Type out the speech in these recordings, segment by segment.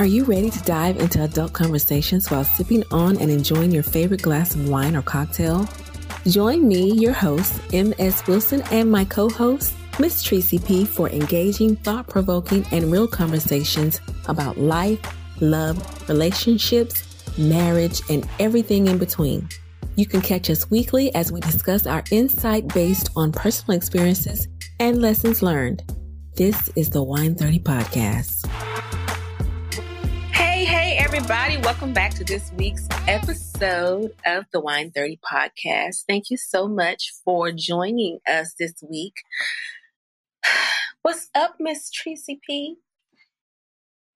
Are you ready to dive into adult conversations while sipping on and enjoying your favorite glass of wine or cocktail? Join me, your host, M.S. Wilson, and my co host, Miss Tracy P, for engaging, thought provoking, and real conversations about life, love, relationships, marriage, and everything in between. You can catch us weekly as we discuss our insight based on personal experiences and lessons learned. This is the Wine 30 Podcast. Hey, hey, everybody. Welcome back to this week's episode of the Wine 30 Podcast. Thank you so much for joining us this week. What's up, Miss Tracy P?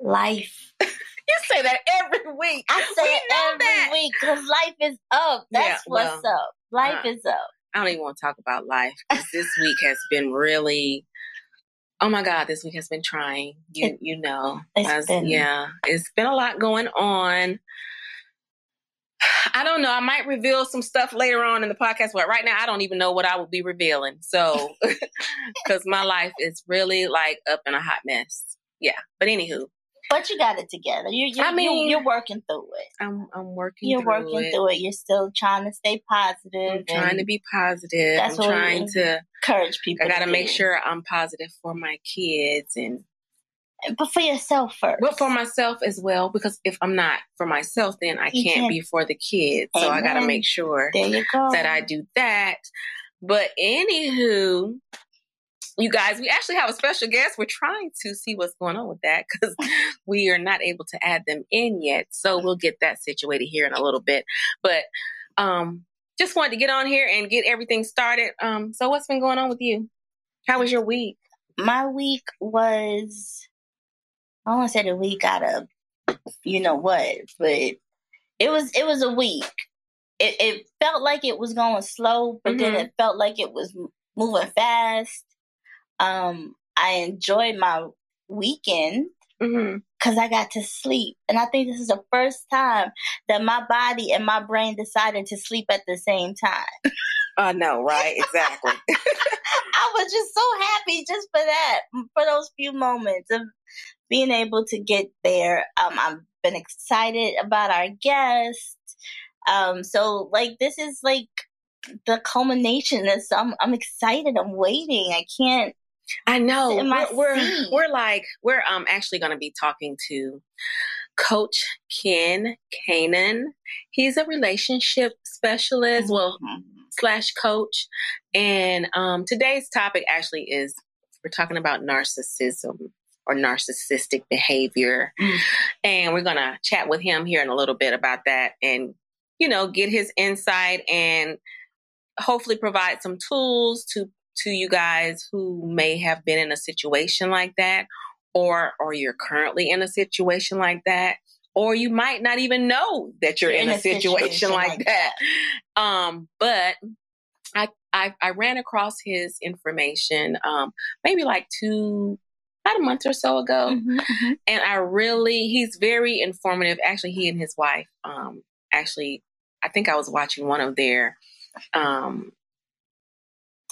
Life. you say that every week. I say it every that. week because life is up. That's yeah, well, what's up. Life uh, is up. I don't even want to talk about life because this week has been really. Oh my God, this week has been trying. You it, you know, it's been, yeah, it's been a lot going on. I don't know. I might reveal some stuff later on in the podcast, but right now I don't even know what I will be revealing. So, because my life is really like up in a hot mess. Yeah. But anywho, but you got it together. You, you, I mean, you, are working through it. I'm, I'm working. You're through working it. through it. You're still trying to stay positive. I'm trying to be positive. That's I'm trying to encourage people. I got to make sure I'm positive for my kids and. But for yourself first. But for myself as well, because if I'm not for myself, then I can't, can't, be for the kids. Amen. So I got to make sure that I do that. But anywho, you guys, we actually have a special guest. We're trying to see what's going on with that because we are not able to add them in yet. So we'll get that situated here in a little bit. But um, just wanted to get on here and get everything started. Um, so what's been going on with you? How was your week? My week was I want to say the week out of you know what, but it was it was a week. It, it felt like it was going slow, but mm-hmm. then it felt like it was moving fast um, I enjoyed my weekend because mm-hmm. I got to sleep. And I think this is the first time that my body and my brain decided to sleep at the same time. I know, right? Exactly. I was just so happy just for that, for those few moments of being able to get there. Um, I've been excited about our guest. Um, so like this is like the culmination. This I'm I'm excited. I'm waiting. I can't I know. We're, we're, we're like we're um actually going to be talking to Coach Ken Kanan. He's a relationship specialist, well mm-hmm. slash coach, and um today's topic actually is we're talking about narcissism or narcissistic behavior, mm. and we're going to chat with him here in a little bit about that, and you know get his insight and hopefully provide some tools to to you guys who may have been in a situation like that or or you're currently in a situation like that or you might not even know that you're, in, in, a, situation, situation like, like that. that. Um, but I, I, I ran across his information um, maybe like two about a month or so ago, mm-hmm, mm-hmm. and I really he's very informative. Actually, he and his wife um, actually I think I was watching one of their um,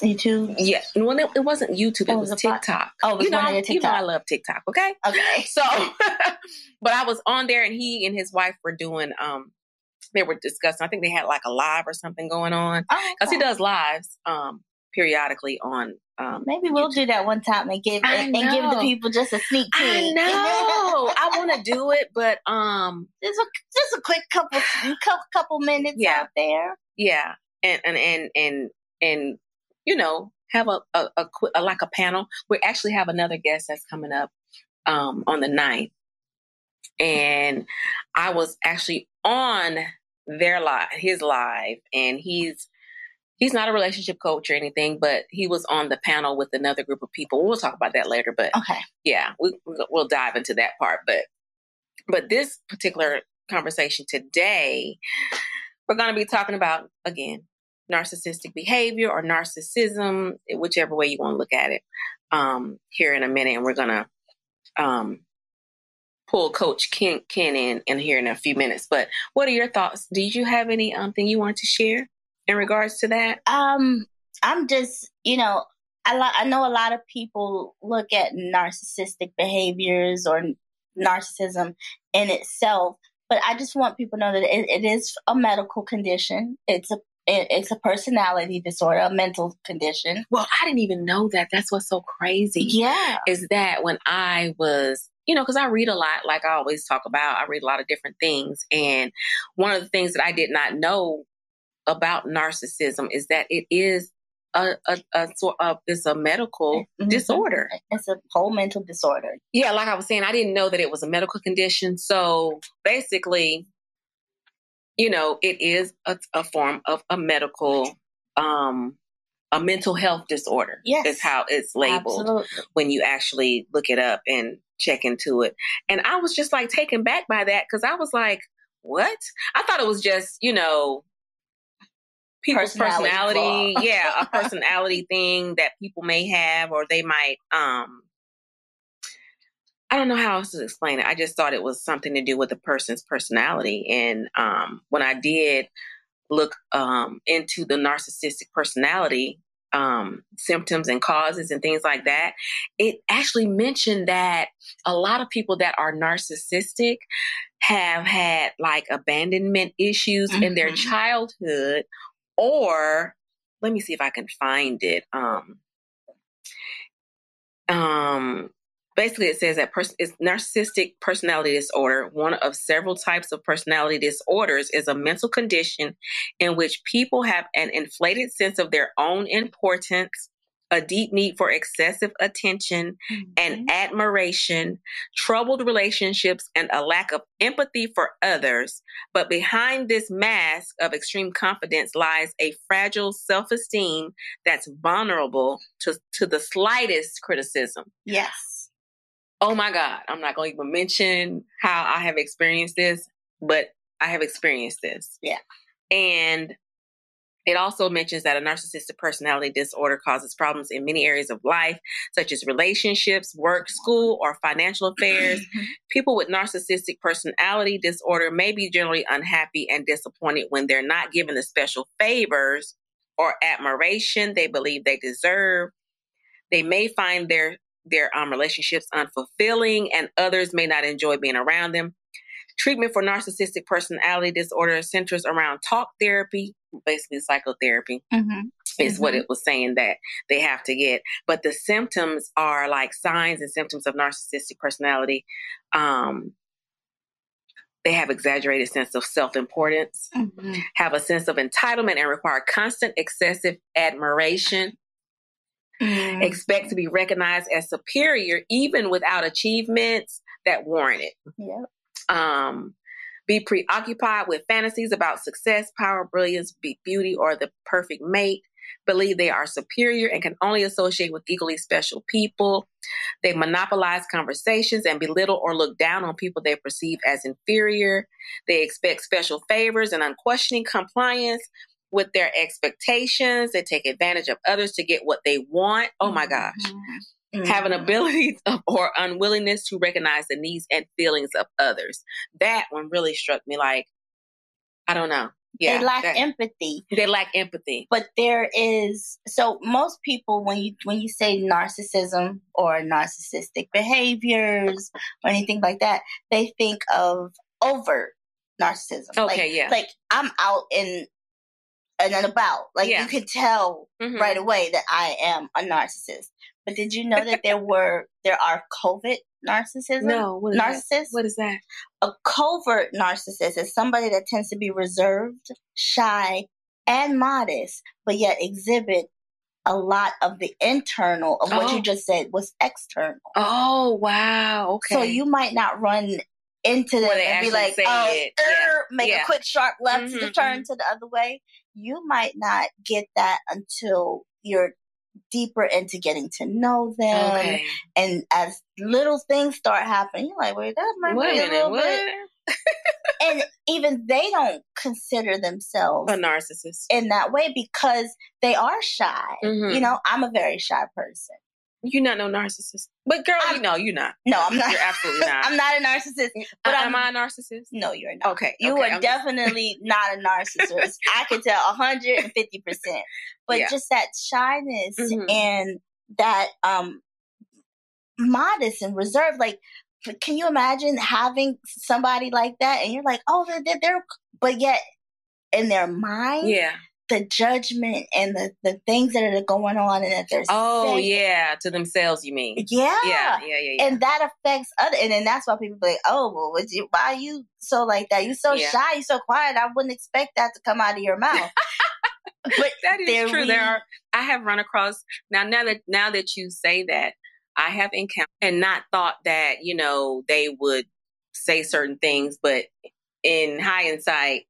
YouTube? Yeah. Well, it, it wasn't YouTube. Oh, it was, was TikTok. Oh, it was you know, I, TikTok. You know, I love TikTok. Okay. Okay. So, but I was on there, and he and his wife were doing. um They were discussing. I think they had like a live or something going on because oh, okay. he does lives um periodically on. Um, Maybe we'll YouTube. do that one time and give and, and, give the people just a sneak peek. I know. I want to do it, but um, just a just a quick couple couple minutes yeah. out there. Yeah, and and and and and you know, have a, a, a, a, like a panel. We actually have another guest that's coming up um, on the 9th. And I was actually on their live, his live, and he's he's not a relationship coach or anything, but he was on the panel with another group of people. We'll talk about that later, but okay, yeah, we, we'll dive into that part. But but this particular conversation today, we're going to be talking about again narcissistic behavior or narcissism, whichever way you want to look at it, um, here in a minute. And we're going to um, pull Coach Ken, Ken in, in here in a few minutes. But what are your thoughts? Did you have anything um, you want to share in regards to that? Um, I'm just, you know, I, lo- I know a lot of people look at narcissistic behaviors or narcissism in itself, but I just want people to know that it, it is a medical condition. It's a it's a personality disorder, a mental condition. Well, I didn't even know that. That's what's so crazy. Yeah. Is that when I was, you know, because I read a lot, like I always talk about, I read a lot of different things. And one of the things that I did not know about narcissism is that it is a, a, a sort of it's a medical mm-hmm. disorder. It's a whole mental disorder. Yeah, like I was saying, I didn't know that it was a medical condition. So basically, you know, it is a, a form of a medical, um, a mental health disorder. Yes, is how it's labeled Absolutely. when you actually look it up and check into it. And I was just like taken back by that because I was like, what? I thought it was just, you know, people's personality, personality yeah, a personality thing that people may have or they might um I don't know how else to explain it. I just thought it was something to do with the person's personality. And um, when I did look um, into the narcissistic personality um, symptoms and causes and things like that, it actually mentioned that a lot of people that are narcissistic have had like abandonment issues mm-hmm. in their mm-hmm. childhood or let me see if I can find it. Um, um, basically, it says that pers- it's narcissistic personality disorder. One of several types of personality disorders is a mental condition in which people have an inflated sense of their own importance a deep need for excessive attention mm-hmm. and admiration, troubled relationships, and a lack of empathy for others. But behind this mask of extreme confidence lies a fragile self esteem that's vulnerable to, to the slightest criticism. Yes. Oh my God. I'm not going to even mention how I have experienced this, but I have experienced this. Yeah. And it also mentions that a narcissistic personality disorder causes problems in many areas of life, such as relationships, work, school, or financial affairs. People with narcissistic personality disorder may be generally unhappy and disappointed when they're not given the special favors or admiration they believe they deserve. They may find their their um, relationships unfulfilling, and others may not enjoy being around them. Treatment for narcissistic personality disorder centers around talk therapy, basically psychotherapy. Mm-hmm. Is mm-hmm. what it was saying that they have to get. But the symptoms are like signs and symptoms of narcissistic personality. Um, they have exaggerated sense of self-importance, mm-hmm. have a sense of entitlement and require constant excessive admiration. Mm-hmm. Expect to be recognized as superior even without achievements that warrant it. Yep um, be preoccupied with fantasies about success, power, brilliance, beauty, or the perfect mate. Believe they are superior and can only associate with equally special people. They monopolize conversations and belittle or look down on people they perceive as inferior. They expect special favors and unquestioning compliance with their expectations. They take advantage of others to get what they want. Oh my gosh. Mm-hmm mm-hmm. have an ability or unwillingness to recognize the needs and feelings of others. That one really struck me like, I don't know. Yeah, they lack empathy. They lack empathy. But there is so most people when you when you say narcissism or narcissistic behaviors or anything like that, they think of overt narcissism. Okay, like, yeah. Like I'm out in and about. Like yeah. you could tell mm-hmm. right away that I am a narcissist. But did you know that there were there are covert narcissism? No, what narcissist. What is that? A covert narcissist is somebody that tends to be reserved, shy, and modest, but yet exhibit a lot of the internal of what oh. you just said was external. Oh wow! Okay. So you might not run into them and be like, "Oh, er, make yeah. a quick sharp left mm-hmm, to turn mm-hmm. to the other way." You might not get that until you're deeper into getting to know them. Okay. And as little things start happening, you're like, wait, that might Wait be a minute, little what? bit. and even they don't consider themselves a narcissist in that way because they are shy. Mm-hmm. You know, I'm a very shy person. You're not no narcissist. But girl, I'm, you know you're not. No, I'm not. You're absolutely not. I'm not a narcissist. But am I a narcissist? No, you're not. Okay. You okay, are I'm definitely not a narcissist. I can tell 150%. But yeah. just that shyness mm-hmm. and that um modest and reserved. Like, can you imagine having somebody like that? And you're like, oh, they're, they're, but yet in their mind, yeah, the judgment and the, the things that are going on and that they're oh saying, yeah to themselves you mean yeah. yeah yeah yeah, yeah. and that affects other and then that's why people be like oh well would you why are you so like that you so yeah. shy you so quiet I wouldn't expect that to come out of your mouth but that is true there are I have run across now now that now that you say that I have encountered and not thought that you know they would say certain things but in hindsight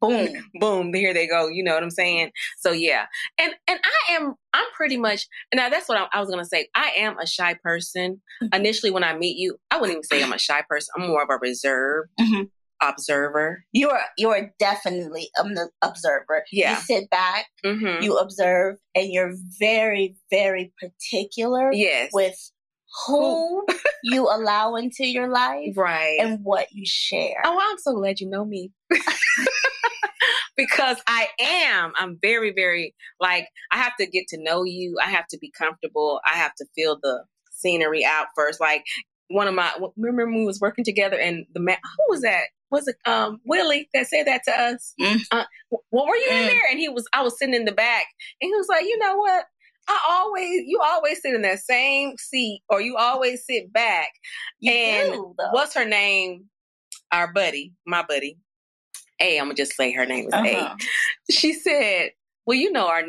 boom, boom, here they go. You know what I'm saying? So yeah, and and I am I'm pretty much now that's what I, I was gonna say. I am a shy person. Mm-hmm. Initially, when I meet you, I wouldn't even say I'm a shy person. I'm more of a reserved. Mm-hmm. Observer. You're you're definitely an observer. Yeah. You sit back, mm-hmm. you observe, and you're very very particular. Yes. With who you allow into your life, right, and what you share. Oh, I'm so glad you know me. because I am. I'm very, very like I have to get to know you. I have to be comfortable. I have to feel the scenery out first. Like one of my remember we was working together and the man who was that? Was it um Willie that said that to us? Mm. Uh, well, were you mm. in there? And he was. I was sitting in the back, and he was like, you know what? I always, you always sit in that same seat, or you always sit back. You and do, what's her name? Our buddy, my buddy, a, I'm gonna just say her name is uh-huh. A. She said, "Well, you know our."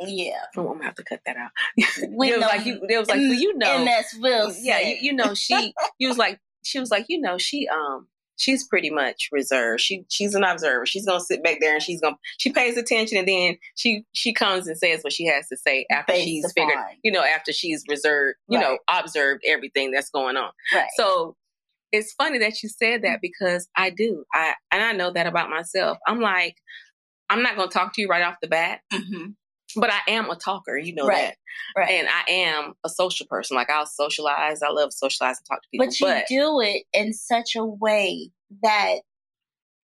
Yeah, oh, I'm gonna have to cut that out. We it was like you. It was like, well, you know, MS Will. Yeah, you, you know, she. He was like, she was like, you know, she um she's pretty much reserved. She she's an observer. She's gonna sit back there and she's gonna she pays attention and then she she comes and says what she has to say after Based she's upon. figured you know after she's reserved you right. know observed everything that's going on. Right. So it's funny that you said that because I do. I and I know that about myself. I'm like, I'm not going to talk to you right off the bat. Mm-hmm. But I am a talker, you know right. that. Right. And I am a social person. Like I'll socialize. I love socialize and talk to people. But you but, do it in such a way that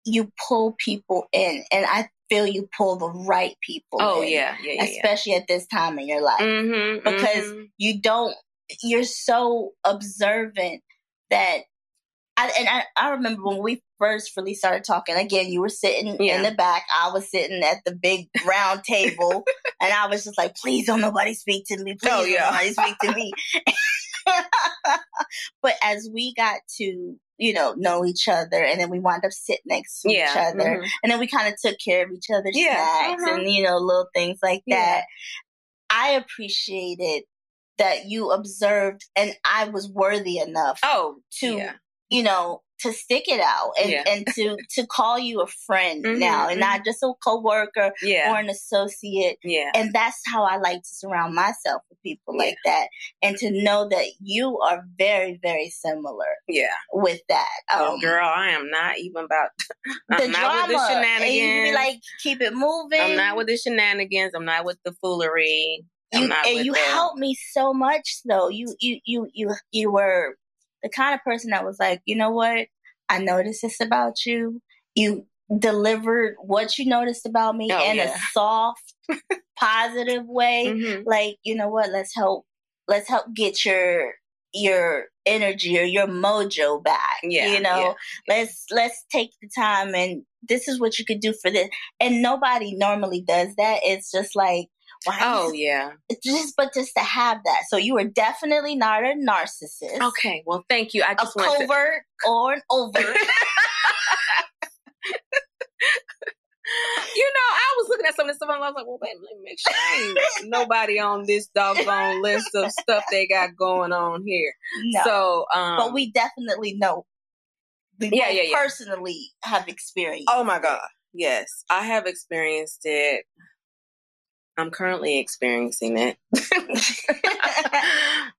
you pull people in. And I feel you pull the right people oh, in, yeah. Yeah, yeah. Especially yeah. at this time in your life. Mm-hmm, because mm-hmm. you don't you're so observant that I, and I, I remember when we first really started talking. Again, you were sitting yeah. in the back. I was sitting at the big round table, and I was just like, "Please don't nobody speak to me. Please oh, yeah. don't nobody speak to me." but as we got to you know know each other, and then we wound up sitting next to yeah. each other, mm-hmm. and then we kind of took care of each other's yeah. snacks uh-huh. and you know little things like that. I appreciated that you observed and I was worthy enough oh to yeah you know, to stick it out and, yeah. and to to call you a friend mm-hmm, now and mm-hmm. not just a coworker yeah. or an associate. Yeah. And that's how I like to surround myself with people yeah. like that. And to know that you are very, very similar. Yeah. With that. Oh, um, girl, I am not even about I'm the not drama. with the shenanigans. And you be like, keep it moving. I'm not with the shenanigans. I'm not with the foolery. You, and you the... helped me so much though. You you you you you were the kind of person that was like, you know what? I noticed this about you. You delivered what you noticed about me oh, in yeah. a soft, positive way. Mm-hmm. Like, you know what? Let's help. Let's help get your your energy or your mojo back. Yeah, you know, yeah. let's let's take the time and this is what you could do for this. And nobody normally does that. It's just like why oh yeah. Just but just to have that. So you are definitely not a narcissist. Okay. Well, thank you. I just a covert to... or an overt. you know, I was looking at some of this stuff and I was like, well, wait, let me make sure ain't nobody on this doggone list of stuff they got going on here. No. So, um, but we definitely know. We yeah, yeah, yeah. personally have experienced. Oh my God. Yes, I have experienced it. I'm currently experiencing it.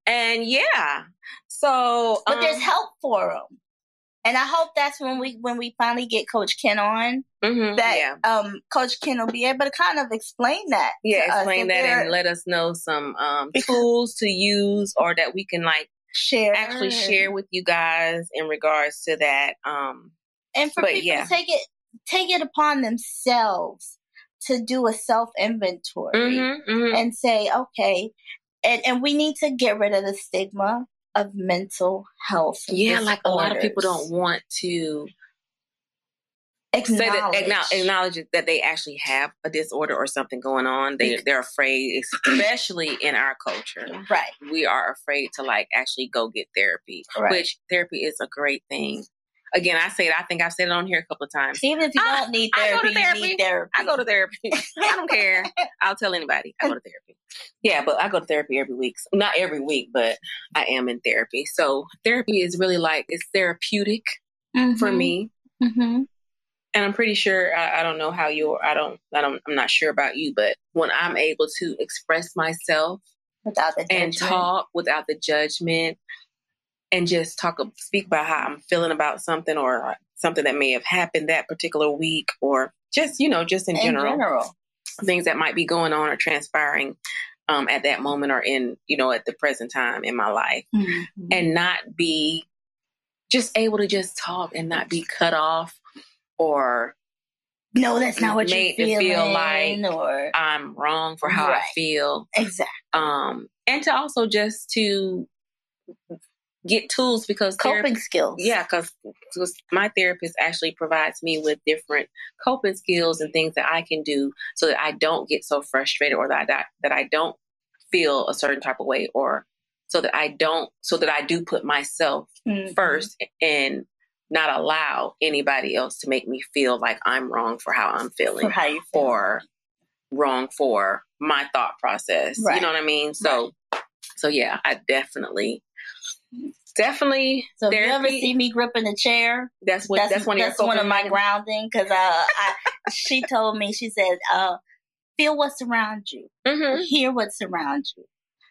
and yeah. So But um, there's help for them. And I hope that's when we when we finally get Coach Ken on mm-hmm, that yeah. um, Coach Ken will be able to kind of explain that. Yeah, explain that and let us know some um, tools to use or that we can like share actually share with you guys in regards to that. Um, and for people yeah. to take it take it upon themselves to do a self inventory mm-hmm, mm-hmm. and say, okay, and, and we need to get rid of the stigma of mental health. Yeah, disorders. like a lot of people don't want to acknowledge. Say that, acknowledge that they actually have a disorder or something going on. They they're afraid, especially in our culture. Right. We are afraid to like actually go get therapy, right. which therapy is a great thing. Again, I say it. I think I've said it on here a couple of times. Even if you I, don't need therapy, therapy, you need therapy. I go to therapy. I don't care. I'll tell anybody. I go to therapy. Yeah, but I go to therapy every week. Not every week, but I am in therapy. So therapy is really like it's therapeutic mm-hmm. for me. Mm-hmm. And I'm pretty sure I, I don't know how you. I don't. I don't. I'm not sure about you, but when I'm able to express myself without the judgment. and talk without the judgment, and just talk, speak about how I'm feeling about something or something that may have happened that particular week, or just you know, just in, in general, general, things that might be going on or transpiring um, at that moment or in you know at the present time in my life, mm-hmm. and not be just able to just talk and not be cut off or no, that's not what you're. Feel like or I'm wrong for how right. I feel. Exactly. Um, and to also just to get tools because coping skills. Yeah, because my therapist actually provides me with different coping skills and things that I can do so that I don't get so frustrated or that I, that I don't feel a certain type of way or so that I don't so that I do put myself mm-hmm. first and not allow anybody else to make me feel like I'm wrong for how I'm feeling how you feel. or wrong for my thought process. Right. You know what I mean? So right. so yeah, I definitely definitely. So therapy, if you ever see me gripping a chair, that's what that's, that's one of that's one of my grounding because uh, I she told me she said uh, feel what's around you, mm-hmm. hear what's around you.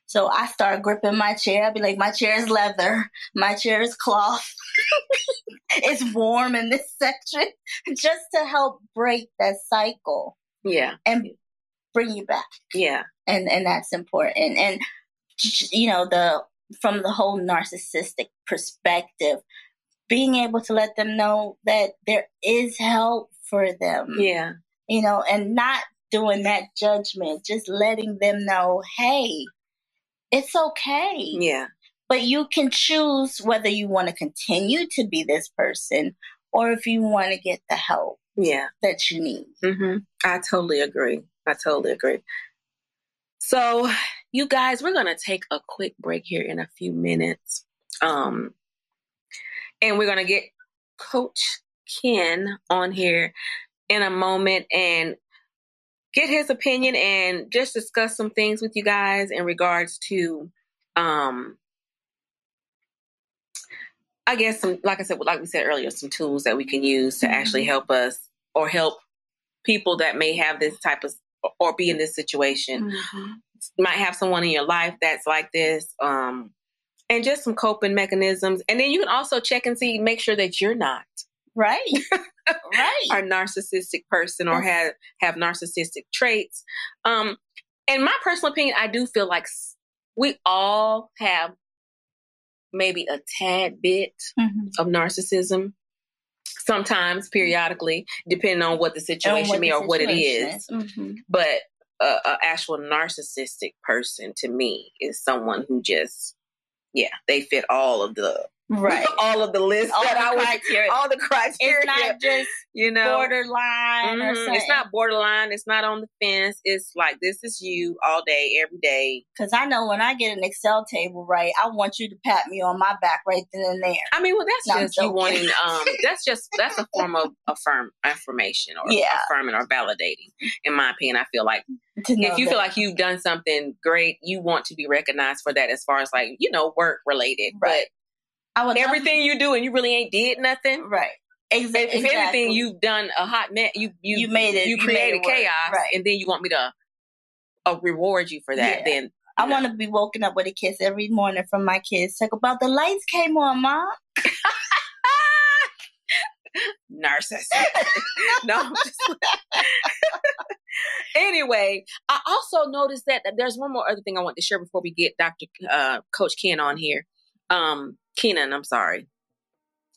So I start gripping my chair. I'd be like, my chair is leather, my chair is cloth. it's warm in this section, just to help break that cycle. Yeah, and bring you back. Yeah, and and that's important. And you know the from the whole narcissistic perspective, being able to let them know that there is help for them. Yeah. You know, and not doing that judgment, just letting them know, hey, it's okay. Yeah. But you can choose whether you want to continue to be this person or if you want to get the help yeah. that you need. Mm-hmm. I totally agree. I totally agree. So, you guys, we're going to take a quick break here in a few minutes. Um, and we're going to get Coach Ken on here in a moment and get his opinion and just discuss some things with you guys in regards to um I guess some like I said like we said earlier some tools that we can use to mm-hmm. actually help us or help people that may have this type of or be in this situation. Mm-hmm. Might have someone in your life that's like this um and just some coping mechanisms and then you can also check and see make sure that you're not Right. right. Are narcissistic person or have have narcissistic traits. Um, in my personal opinion, I do feel like we all have maybe a tad bit mm-hmm. of narcissism. Sometimes, periodically, depending on what the situation may or what it is. Mm-hmm. But uh, an actual narcissistic person to me is someone who just, yeah, they fit all of the right all of the lists all that the I criteria. all the criteria it's not just you know borderline mm-hmm. it's not borderline it's not on the fence it's like this is you all day every day because i know when i get an excel table right i want you to pat me on my back right then and there i mean well that's no, just you wanting um that's just that's a form of affirm affirmation or yeah. affirming or validating in my opinion i feel like if you that. feel like you've done something great you want to be recognized for that as far as like you know work related right. but I would everything you do and you really ain't did nothing. Right. Exactly. If, if anything, you've done a hot mess. You, you you made it. You, you created chaos, right. and then you want me to uh, reward you for that. Yeah. Then I want to be woken up with a kiss every morning from my kids. Talk about the lights came on, mom. Narcissist. no. anyway, I also noticed that there's one more other thing I want to share before we get Dr. Uh, Coach Ken on here. Um, Kenan, I'm sorry.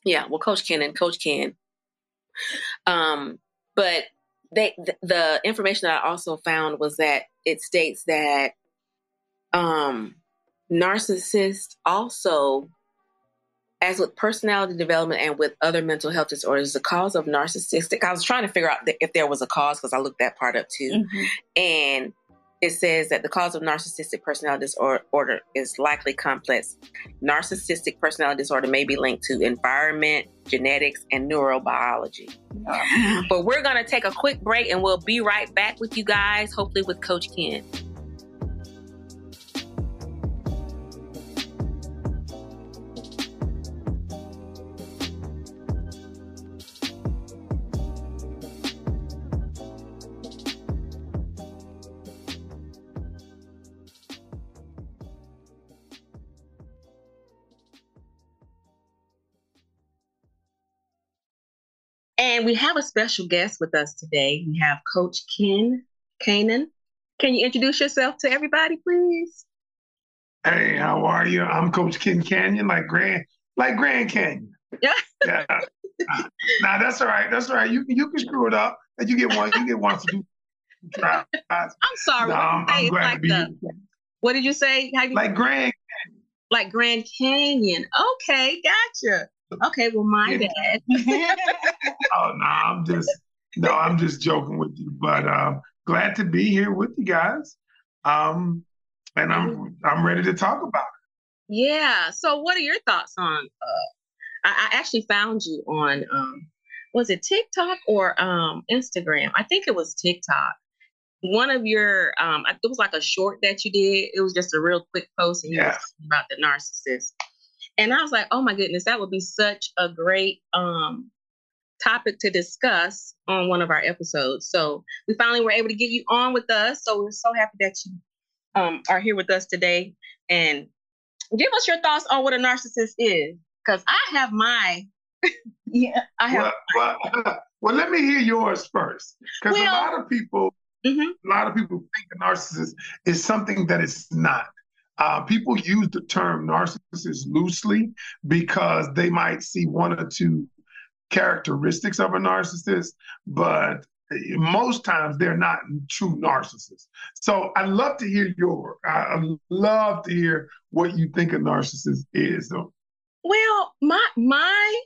Yeah, well, Coach Kenan, Coach Ken. Um, but they th- the information that I also found was that it states that um, narcissists also as with personality development and with other mental health disorders, the cause of narcissistic, I was trying to figure out if there was a cause because I looked that part up too. Mm-hmm. And it says that the cause of narcissistic personality disorder is likely complex. Narcissistic personality disorder may be linked to environment, genetics, and neurobiology. But we're going to take a quick break and we'll be right back with you guys, hopefully with Coach Ken. And we have a special guest with us today. We have Coach Ken Kanan. Can you introduce yourself to everybody, please? Hey, how are you? I'm Coach Ken Canyon, like Grand, like Grand Canyon. Yeah. yeah. now that's all right. That's all right. You you can screw it up, and you get one. You get one to do. I'm sorry. No, I'm, I'm glad like to be the, here. What did you say? How you, like Grand. Like Grand Canyon. Okay, gotcha. Okay, well, my bad. oh no, I'm just no, I'm just joking with you. But um, glad to be here with you guys. Um, and I'm I'm ready to talk about it. Yeah. So, what are your thoughts on? Uh, I, I actually found you on um, was it TikTok or um, Instagram? I think it was TikTok. One of your um, it was like a short that you did. It was just a real quick post, and you yeah. about the narcissist. And I was like, oh my goodness, that would be such a great um, topic to discuss on one of our episodes. So we finally were able to get you on with us. So we're so happy that you um, are here with us today. And give us your thoughts on what a narcissist is, because I have my. yeah, I have. Well, well, well, let me hear yours first, because well, a lot of people, mm-hmm. a lot of people think a narcissist is something that it's not. Uh, people use the term narcissist loosely because they might see one or two characteristics of a narcissist, but most times they're not true narcissists. So I'd love to hear your, I'd love to hear what you think a narcissist is. Well, my my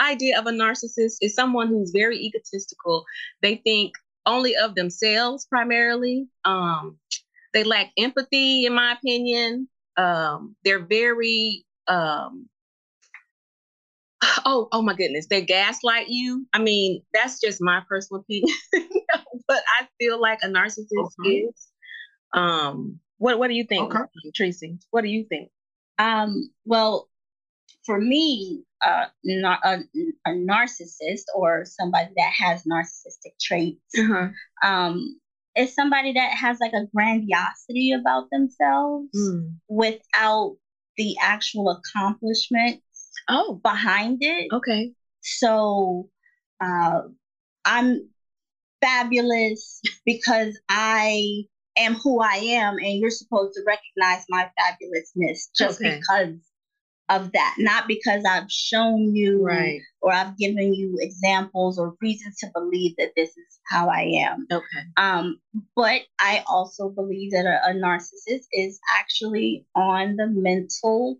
idea of a narcissist is someone who's very egotistical. They think only of themselves primarily. Um, they lack empathy, in my opinion. Um, they're very um, oh oh my goodness, they gaslight you. I mean, that's just my personal opinion, but I feel like a narcissist okay. is. Um, what what do you think, okay. Tracy? What do you think? Um, well, for me, uh, not a, a narcissist or somebody that has narcissistic traits, uh-huh. um, is somebody that has like a grandiosity about themselves mm. without the actual accomplishment oh behind it. Okay. So uh, I'm fabulous because I am who I am, and you're supposed to recognize my fabulousness just okay. because of that, not because I've shown you right. or I've given you examples or reasons to believe that this is how I am. Okay. Um, but I also believe that a, a narcissist is actually on the mental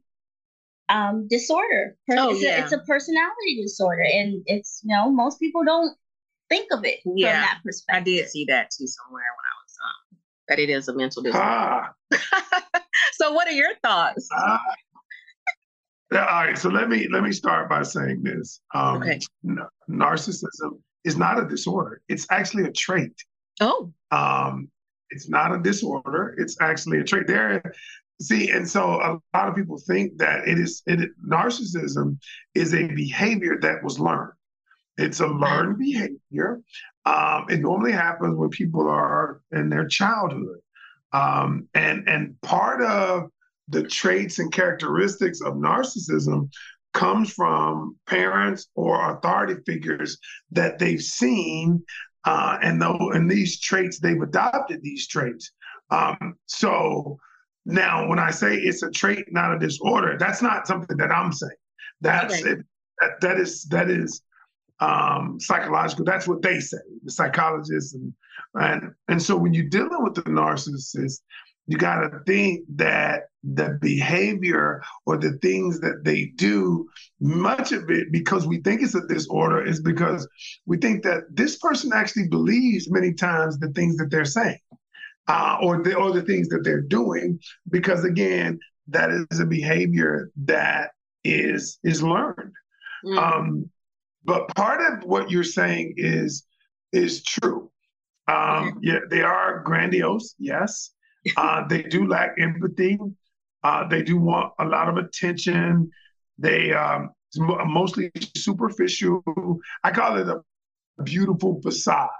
um, disorder. oh, it's, yeah. a, it's a personality disorder, and it's you know most people don't think of it yeah. from that perspective. I did see that too somewhere when I was um, that it is a mental disorder. Ah. so, what are your thoughts? Ah. All right, so let me let me start by saying this. Um, okay. N- narcissism is not a disorder; it's actually a trait. Oh. Um, it's not a disorder; it's actually a trait. There, see, and so a lot of people think that it is it narcissism is a behavior that was learned. It's a learned behavior. Um, it normally happens when people are in their childhood, um, and and part of the traits and characteristics of narcissism comes from parents or authority figures that they've seen uh, and though and these traits they've adopted these traits um, so now when i say it's a trait not a disorder that's not something that i'm saying that's okay. it, that, that is that is um, psychological. That's what they say, the psychologists, and and and so when you're dealing with the narcissist, you got to think that the behavior or the things that they do, much of it, because we think it's a disorder, is because we think that this person actually believes many times the things that they're saying. Uh, or the or the things that they're doing, because again, that is a behavior that is is learned. Mm. Um, but part of what you're saying is is true. Um, yeah, they are grandiose, yes. Uh, they do lack empathy. Uh, they do want a lot of attention. They um, mostly superficial. I call it a beautiful facade.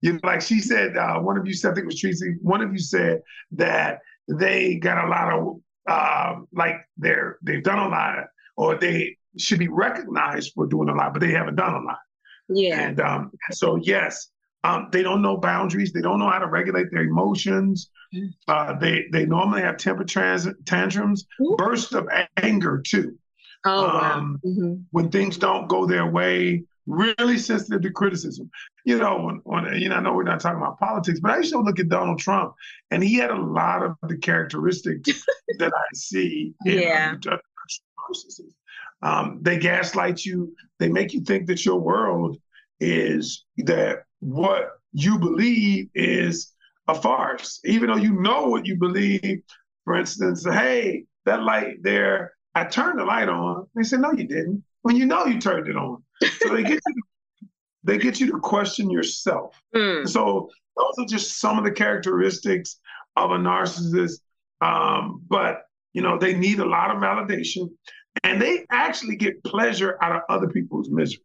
You know, like she said, uh, one of you said, I think it was Tracy. One of you said that they got a lot of uh, like they're they've done a lot, or they should be recognized for doing a lot, but they haven't done a lot. Yeah. And um, so yes, um, they don't know boundaries. They don't know how to regulate their emotions. Mm. Uh, they they normally have temper trans- tantrums, Ooh. bursts of anger too. Oh, um, wow. mm-hmm. When things don't go their way, really sensitive to criticism. You know, you know, I know we're not talking about politics, but I used to look at Donald Trump, and he had a lot of the characteristics that I see in yeah. Um, they gaslight you. They make you think that your world is that what you believe is a farce, even though you know what you believe. For instance, hey, that light there, I turned the light on. They said, no, you didn't. When you know you turned it on. So they get you to, they get you to question yourself. Mm. So those are just some of the characteristics of a narcissist. Um, but you know, they need a lot of validation and they actually get pleasure out of other people's misery.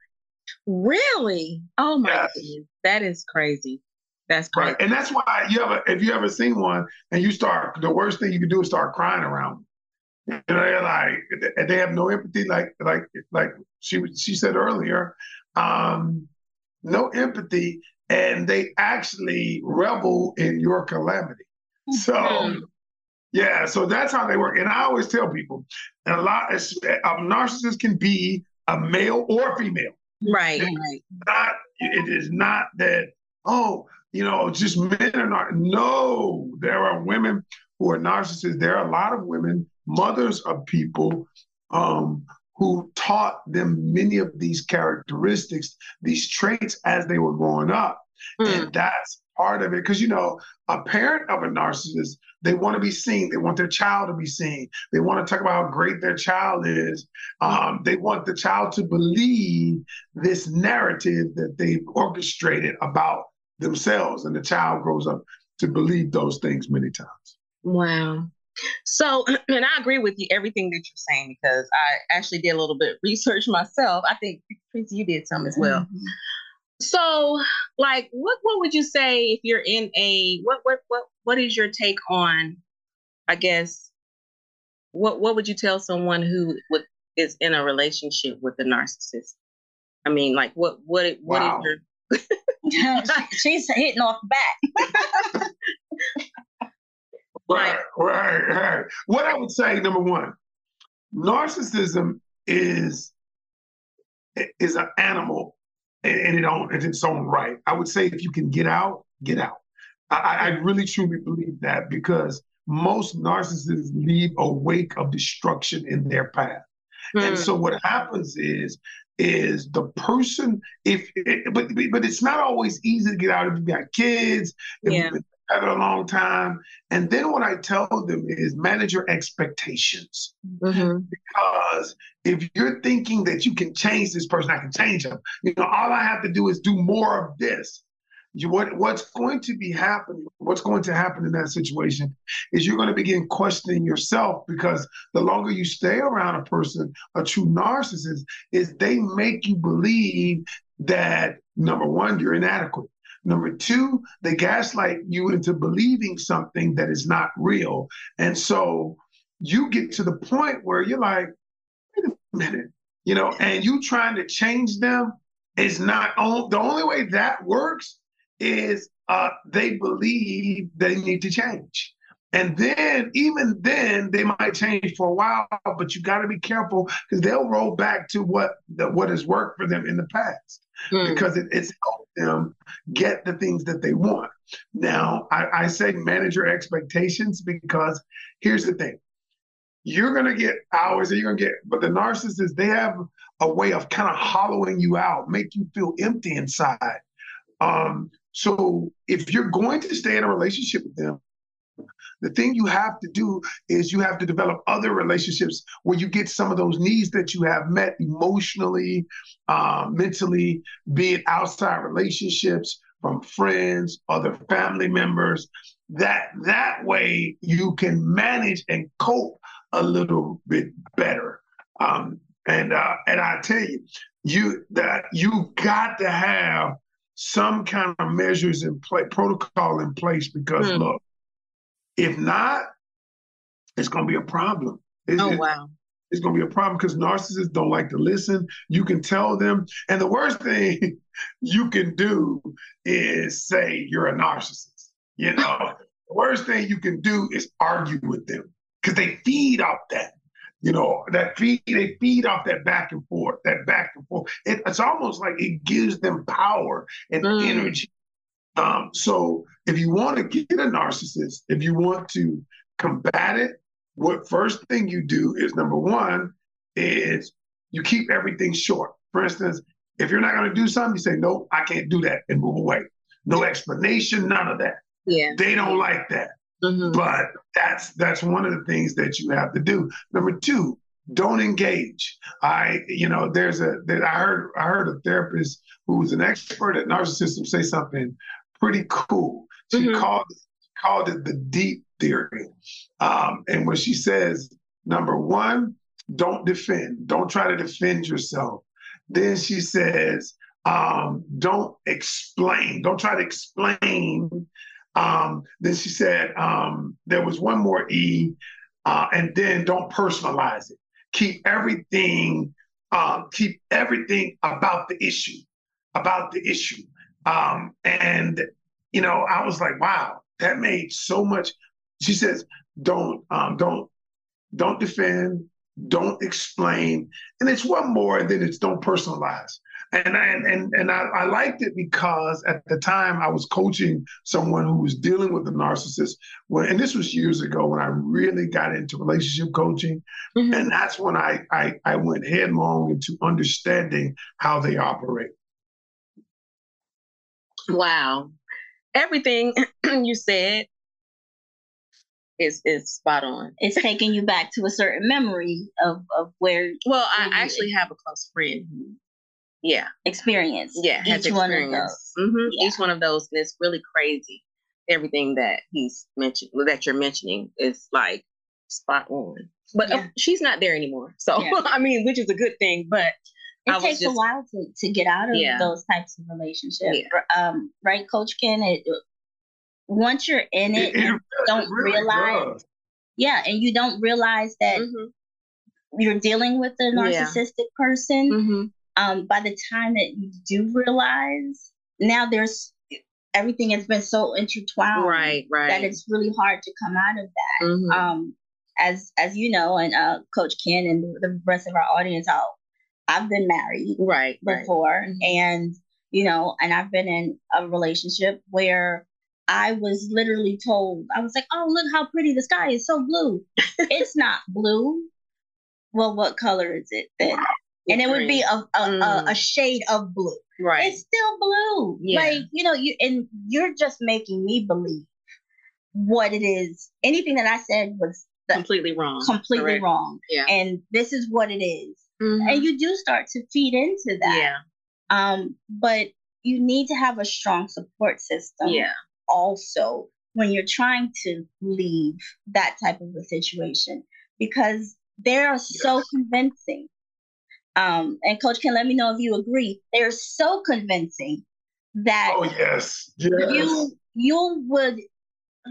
Really? Oh my yes. goodness. That is crazy. That's crazy. Right. And that's why you ever if you ever seen one and you start the worst thing you can do is start crying around. You know, they're like they have no empathy, like like like she she said earlier, um, no empathy, and they actually revel in your calamity. So mm-hmm. Yeah, so that's how they work. And I always tell people, and a lot of narcissists can be a male or female. Right, right. Not, it is not that, oh, you know, just men are not. No, there are women who are narcissists. There are a lot of women, mothers of people, um, who taught them many of these characteristics, these traits as they were growing up. Mm. And that's part of it. Because, you know, a parent of a narcissist, they want to be seen. They want their child to be seen. They want to talk about how great their child is. Um, they want the child to believe this narrative that they've orchestrated about themselves. And the child grows up to believe those things many times. Wow. So, and I agree with you everything that you're saying because I actually did a little bit research myself. I think Tracy, you did some as well. Mm-hmm. So, like, what what would you say if you're in a what what what what is your take on? I guess what what would you tell someone who would is in a relationship with a narcissist? I mean, like, what what what wow. is your She's hitting off the back. right, right, right. What I would say, number one, narcissism is is an animal and it on it's its own right. I would say if you can get out, get out. I, I really truly believe that because most narcissists leave a wake of destruction in their path. Mm. And so what happens is is the person if but but it's not always easy to get out if you've got kids if yeah. you've been together a long time. And then what i tell them is manage your expectations. Mm-hmm. because if you're thinking that you can change this person i can change them. You know all i have to do is do more of this. You, what what's going to be happening what's going to happen in that situation is you're going to begin questioning yourself because the longer you stay around a person a true narcissist is they make you believe that number one you're inadequate number two they gaslight you into believing something that is not real and so you get to the point where you're like wait a minute you know and you trying to change them is not on, the only way that works is uh, they believe they need to change. And then, even then, they might change for a while, but you got to be careful because they'll roll back to what the, what has worked for them in the past. Mm. because it, it's helped them get the things that they want. Now, I, I say manage your expectations because here's the thing you're going to get hours and you're going to get, but the narcissists, they have a way of kind of hollowing you out, make you feel empty inside. Um, so if you're going to stay in a relationship with them, the thing you have to do is you have to develop other relationships where you get some of those needs that you have met emotionally, uh, mentally, be it outside relationships from friends, other family members. That that way you can manage and cope a little bit better. Um, and uh, and I tell you, you that you got to have some kind of measures in place, protocol in place, because mm. look, if not, it's going to be a problem. It's, oh wow. It's going to be a problem because narcissists don't like to listen. You can tell them, and the worst thing you can do is say you're a narcissist. You know, the worst thing you can do is argue with them because they feed off that. You know, that feed they feed off that back and forth, that back and forth. It, it's almost like it gives them power and mm. energy. Um, so if you want to get a narcissist, if you want to combat it, what first thing you do is number one is you keep everything short. For instance, if you're not going to do something, you say, no, I can't do that and move away. No explanation, none of that. Yeah. They don't like that. Mm-hmm. But that's that's one of the things that you have to do. Number two, don't engage. I, you know, there's a that I heard I heard a therapist who was an expert at narcissism say something pretty cool. She mm-hmm. called called it the deep theory. Um, and when she says, number one, don't defend, don't try to defend yourself. Then she says, um, don't explain, don't try to explain um, then she said um, there was one more E, uh, and then don't personalize it. Keep everything, uh, keep everything about the issue, about the issue. Um, and you know, I was like, wow, that made so much. She says, don't, um, don't, don't defend, don't explain, and it's one more, and then it's don't personalize and I, and and I, I, liked it because at the time I was coaching someone who was dealing with a narcissist. When and this was years ago when I really got into relationship coaching, mm-hmm. and that's when I, I I went headlong into understanding how they operate. Wow, everything you said is is spot on. It's taking you back to a certain memory of of where. Well, I actually have a close friend who yeah experience yeah each experience. one of those mm-hmm. yeah. each one of those and it's really crazy everything that he's mentioned that you're mentioning is like spot on but uh, yeah. she's not there anymore so yeah. i mean which is a good thing but it takes just, a while to, to get out of those types of relationships um, right coach ken it, once you're in it, it, you don't really realize does. yeah and you don't realize that mm-hmm. you're dealing with a narcissistic person mm-hmm um, by the time that you do realize, now there's everything has been so intertwined, right, right, that it's really hard to come out of that. Mm-hmm. Um, as as you know, and uh, Coach Ken and the rest of our audience, I'll, I've been married, right, before, right. Mm-hmm. and you know, and I've been in a relationship where I was literally told, I was like, oh, look how pretty the sky is so blue. it's not blue. Well, what color is it then? and it would be a a, mm. a, a, shade of blue. Right. It's still blue. Yeah. Like, you know, you and you're just making me believe what it is. Anything that I said was the, completely wrong. Completely Correct. wrong. Yeah. And this is what it is. Mm-hmm. And you do start to feed into that. Yeah. Um, but you need to have a strong support system. Yeah. Also, when you're trying to leave that type of a situation, because they're yes. so convincing um, and Coach Ken let me know if you agree. They're so convincing that oh yes, yes. you you would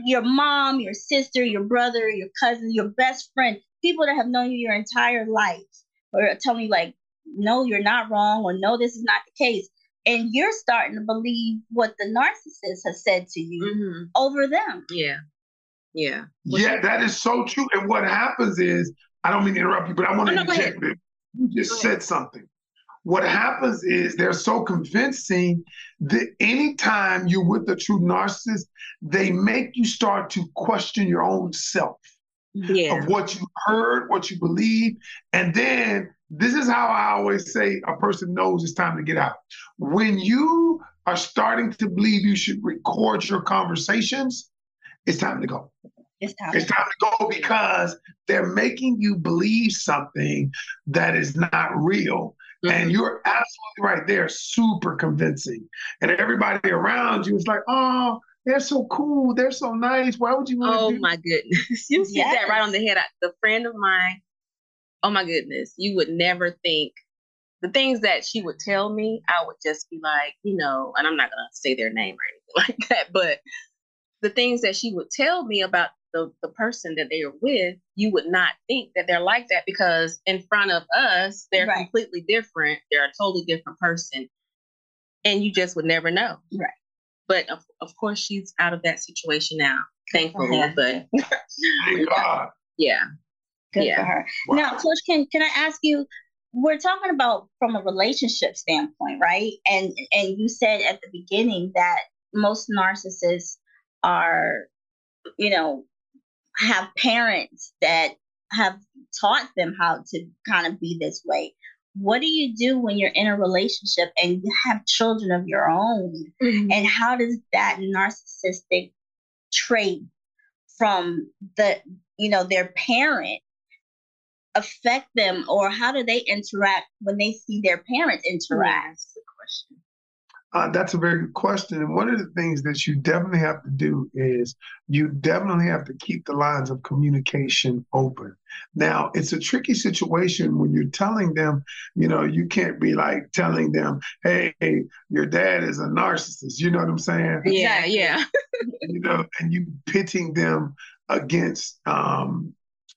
your mom, your sister, your brother, your cousin, your best friend, people that have known you your entire life, or telling you like, no, you're not wrong, or no, this is not the case, and you're starting to believe what the narcissist has said to you mm-hmm. over them. Yeah, yeah, yeah. That is so true. And what happens is, I don't mean to interrupt you, but I want to oh, no, interject. You just said something. what happens is they're so convincing that anytime you're with a true narcissist, they make you start to question your own self yeah. of what you heard, what you believe. And then this is how I always say a person knows it's time to get out. When you are starting to believe you should record your conversations, it's time to go. It's time. It's time to go because they're making you believe something that is not real. Mm-hmm. And you're absolutely right. They're super convincing. And everybody around you is like, oh, they're so cool. They're so nice. Why would you want Oh my goodness. you hit yes. that right on the head. The friend of mine, oh my goodness, you would never think the things that she would tell me, I would just be like, you know, and I'm not gonna say their name or anything like that, but the things that she would tell me about the, the person that they are with, you would not think that they're like that because in front of us, they're right. completely different. They're a totally different person. And you just would never know. Right. But of, of course, she's out of that situation now, thankfully. But Thank God. Yeah. Good yeah. for her. Wow. Now, Coach, can can I ask you? We're talking about from a relationship standpoint, right? And and you said at the beginning that most narcissists are, you know, have parents that have taught them how to kind of be this way. What do you do when you're in a relationship and you have children of your own? Mm-hmm. And how does that narcissistic trait from the, you know, their parent affect them or how do they interact when they see their parents interact? Yes. Uh, that's a very good question. And one of the things that you definitely have to do is you definitely have to keep the lines of communication open. Now, it's a tricky situation when you're telling them, you know, you can't be like telling them, hey, your dad is a narcissist. You know what I'm saying? Yeah, yeah. you know, and you pitting them against um,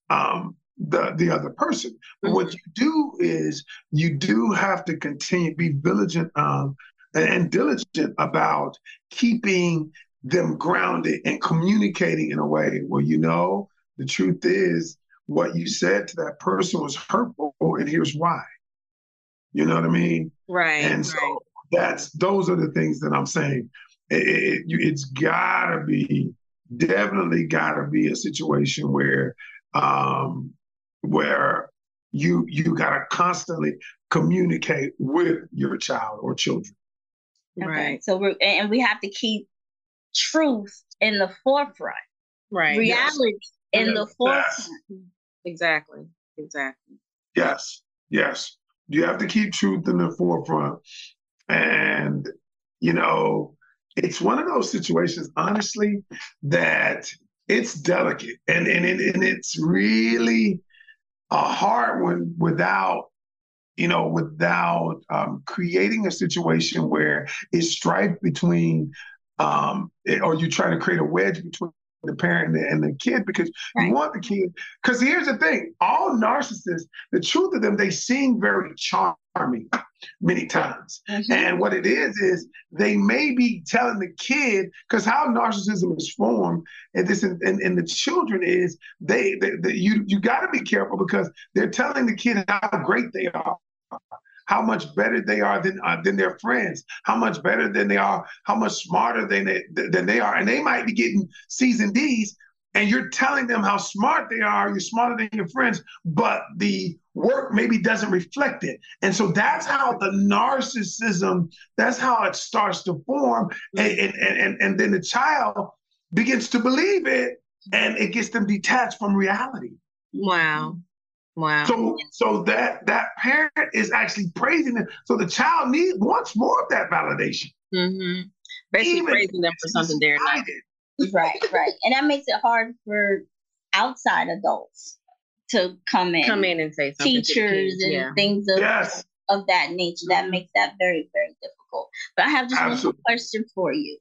um, the the other person. But mm-hmm. what you do is you do have to continue be vigilant um, and diligent about keeping them grounded and communicating in a way where you know the truth is what you said to that person was hurtful and here's why. You know what i mean? Right and so right. that's those are the things that i'm saying. It, it, it's gotta be definitely gotta be a situation where um where you you gotta constantly communicate with your child or children Okay. Right. So we're and we have to keep truth in the forefront. Right. Reality yes. in yes. the forefront. Exactly. Exactly. Yes. Yes. You have to keep truth in the forefront. And, you know, it's one of those situations, honestly, that it's delicate and, and, and it's really a hard one without you know, without um, creating a situation where it's strife between, um, or you try to create a wedge between the parent and the kid because right. you want the kid. Because here's the thing: all narcissists, the truth of them, they seem very charming many times. Mm-hmm. And what it is is they may be telling the kid because how narcissism is formed, and this and, and, the children is they, they, they you you got to be careful because they're telling the kid how great they are how much better they are than uh, than their friends, how much better than they are, how much smarter than they, than they are, and they might be getting C's and D's, and you're telling them how smart they are, you're smarter than your friends, but the work maybe doesn't reflect it, and so that's how the narcissism, that's how it starts to form, and and and, and then the child begins to believe it, and it gets them detached from reality. Wow. Wow. So so that that parent is actually praising them. So the child needs wants more of that validation. Mm-hmm. Basically Even praising them for something they're not. Right, right. And that makes it hard for outside adults to come in. Come in and say teachers and yeah. things of, yes. of that nature. That makes that very, very difficult. But I have just Absolutely. one question for you.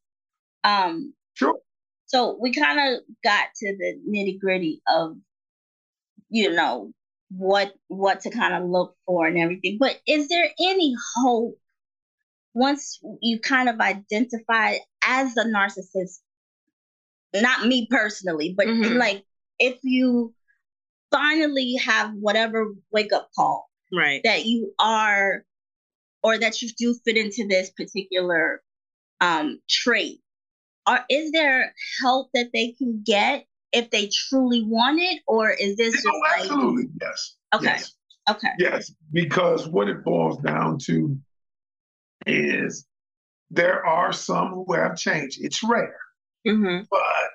Um sure. So we kind of got to the nitty gritty of, you know, what what to kind of look for and everything. But is there any hope once you kind of identify as a narcissist? Not me personally, but mm-hmm. like if you finally have whatever wake up call, right? That you are or that you do fit into this particular um, trait, are is there help that they can get if they truly want it, or is this just oh, absolutely like, yes? Okay. Yes. Okay. Yes, because what it boils down to is there are some who have changed. It's rare. Mm-hmm. But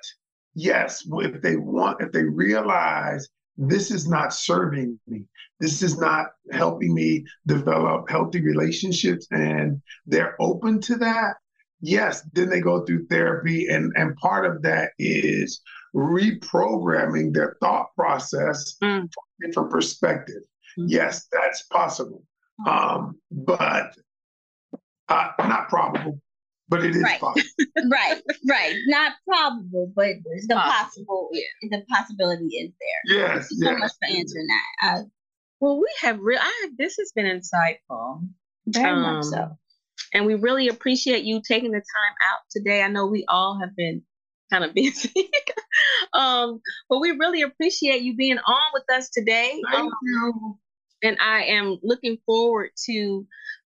yes, if they want, if they realize this is not serving me, this is not helping me develop healthy relationships, and they're open to that, yes, then they go through therapy. And, and part of that is reprogramming their thought process mm. from a different perspective. Mm-hmm. Yes, that's possible. Um, but uh, not probable, but it is right. possible. right, right. Not probable, but the possible, yeah. the possibility is there. Yes. Thank you yes. so much for answering that. Uh, well, we have real. I have, this has been insightful. Very um, much so. And we really appreciate you taking the time out today. I know we all have been kind of busy. um, but we really appreciate you being on with us today. Thank um, you. And I am looking forward to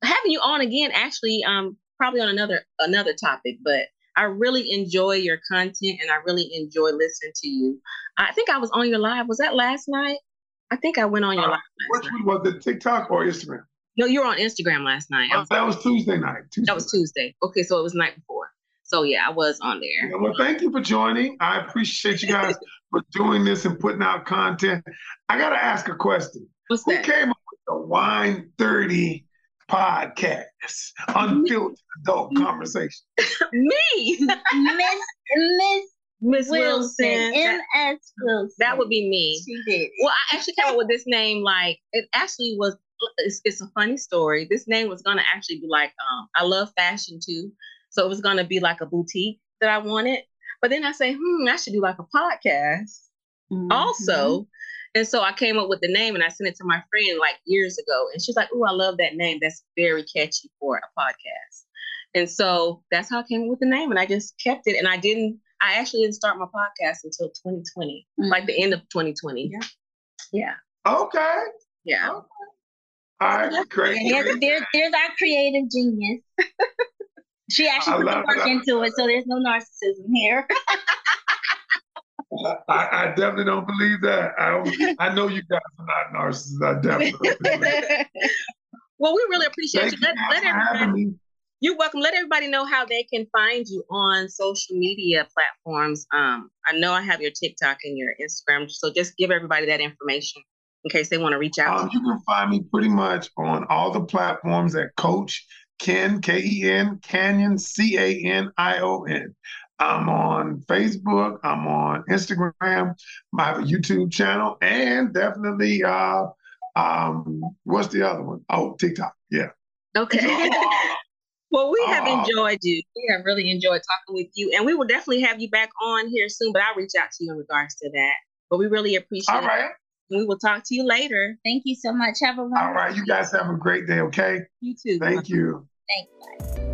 having you on again, actually, um, probably on another another topic, but I really enjoy your content and I really enjoy listening to you. I think I was on your live. Was that last night? I think I went on your uh, live. Which one was it, TikTok or Instagram? No, you were on Instagram last night. Oh, that was Tuesday night. Tuesday that was Tuesday. Okay, so it was night before. So yeah, I was on there. Yeah, well, thank you for joining. I appreciate you guys for doing this and putting out content. I gotta ask a question. What's Who that? came up with the Wine 30 podcast, unfiltered adult conversation? Me, Miss Miss Miss Wilson, M.S. Wilson. That would be me. She did. Well, I actually came up with this name. Like it actually was. It's, it's a funny story. This name was gonna actually be like, um, I love fashion too, so it was gonna be like a boutique that I wanted. But then I say, hmm, I should do like a podcast mm-hmm. also. And so I came up with the name and I sent it to my friend like years ago. And she's like, Oh, I love that name. That's very catchy for a podcast. And so that's how I came up with the name. And I just kept it. And I didn't, I actually didn't start my podcast until 2020, mm-hmm. like the end of 2020. Yeah. Yeah. Okay. Yeah. Okay. All right, great. There's, there's, there's our creative genius. she actually put the work into it, so there's no narcissism here. I, I, definitely don't believe that. I, I know you guys are not narcissists. I definitely. well, we really appreciate Thank you. Let, let everybody, you're welcome. Let everybody know how they can find you on social media platforms. Um, I know I have your TikTok and your Instagram, so just give everybody that information in case they want to reach out. Um, you can find me pretty much on all the platforms at Coach Ken K E N Canion C A N I O N. I'm on Facebook. I'm on Instagram. I have a YouTube channel, and definitely, uh, um, what's the other one? Oh, TikTok. Yeah. Okay. well, we have uh, enjoyed you. We have really enjoyed talking with you, and we will definitely have you back on here soon. But I'll reach out to you in regards to that. But we really appreciate. All right. It. We will talk to you later. Thank you so much. Have a wonderful. All right. You guys have a great day. Okay. You too. Thank you. Thanks.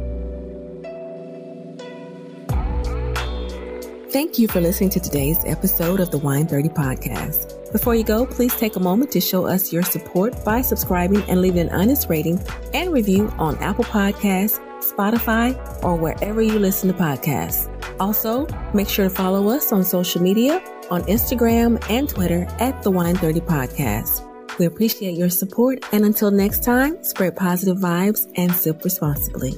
Thank you for listening to today's episode of the Wine 30 podcast. Before you go, please take a moment to show us your support by subscribing and leaving an honest rating and review on Apple Podcasts, Spotify, or wherever you listen to podcasts. Also, make sure to follow us on social media on Instagram and Twitter at the Wine 30 podcast. We appreciate your support and until next time, spread positive vibes and sip responsibly.